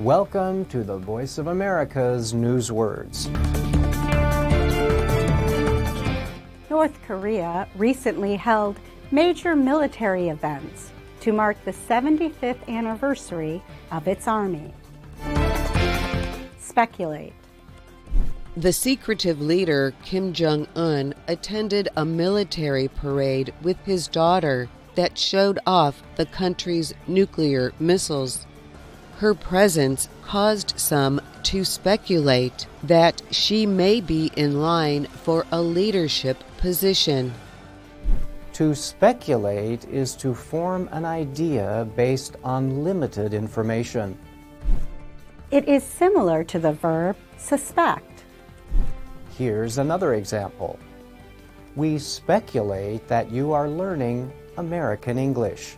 Welcome to the Voice of America's News Words. North Korea recently held major military events to mark the 75th anniversary of its army. Speculate. The secretive leader, Kim Jong un, attended a military parade with his daughter that showed off the country's nuclear missiles. Her presence caused some to speculate that she may be in line for a leadership position. To speculate is to form an idea based on limited information. It is similar to the verb suspect. Here's another example. We speculate that you are learning American English.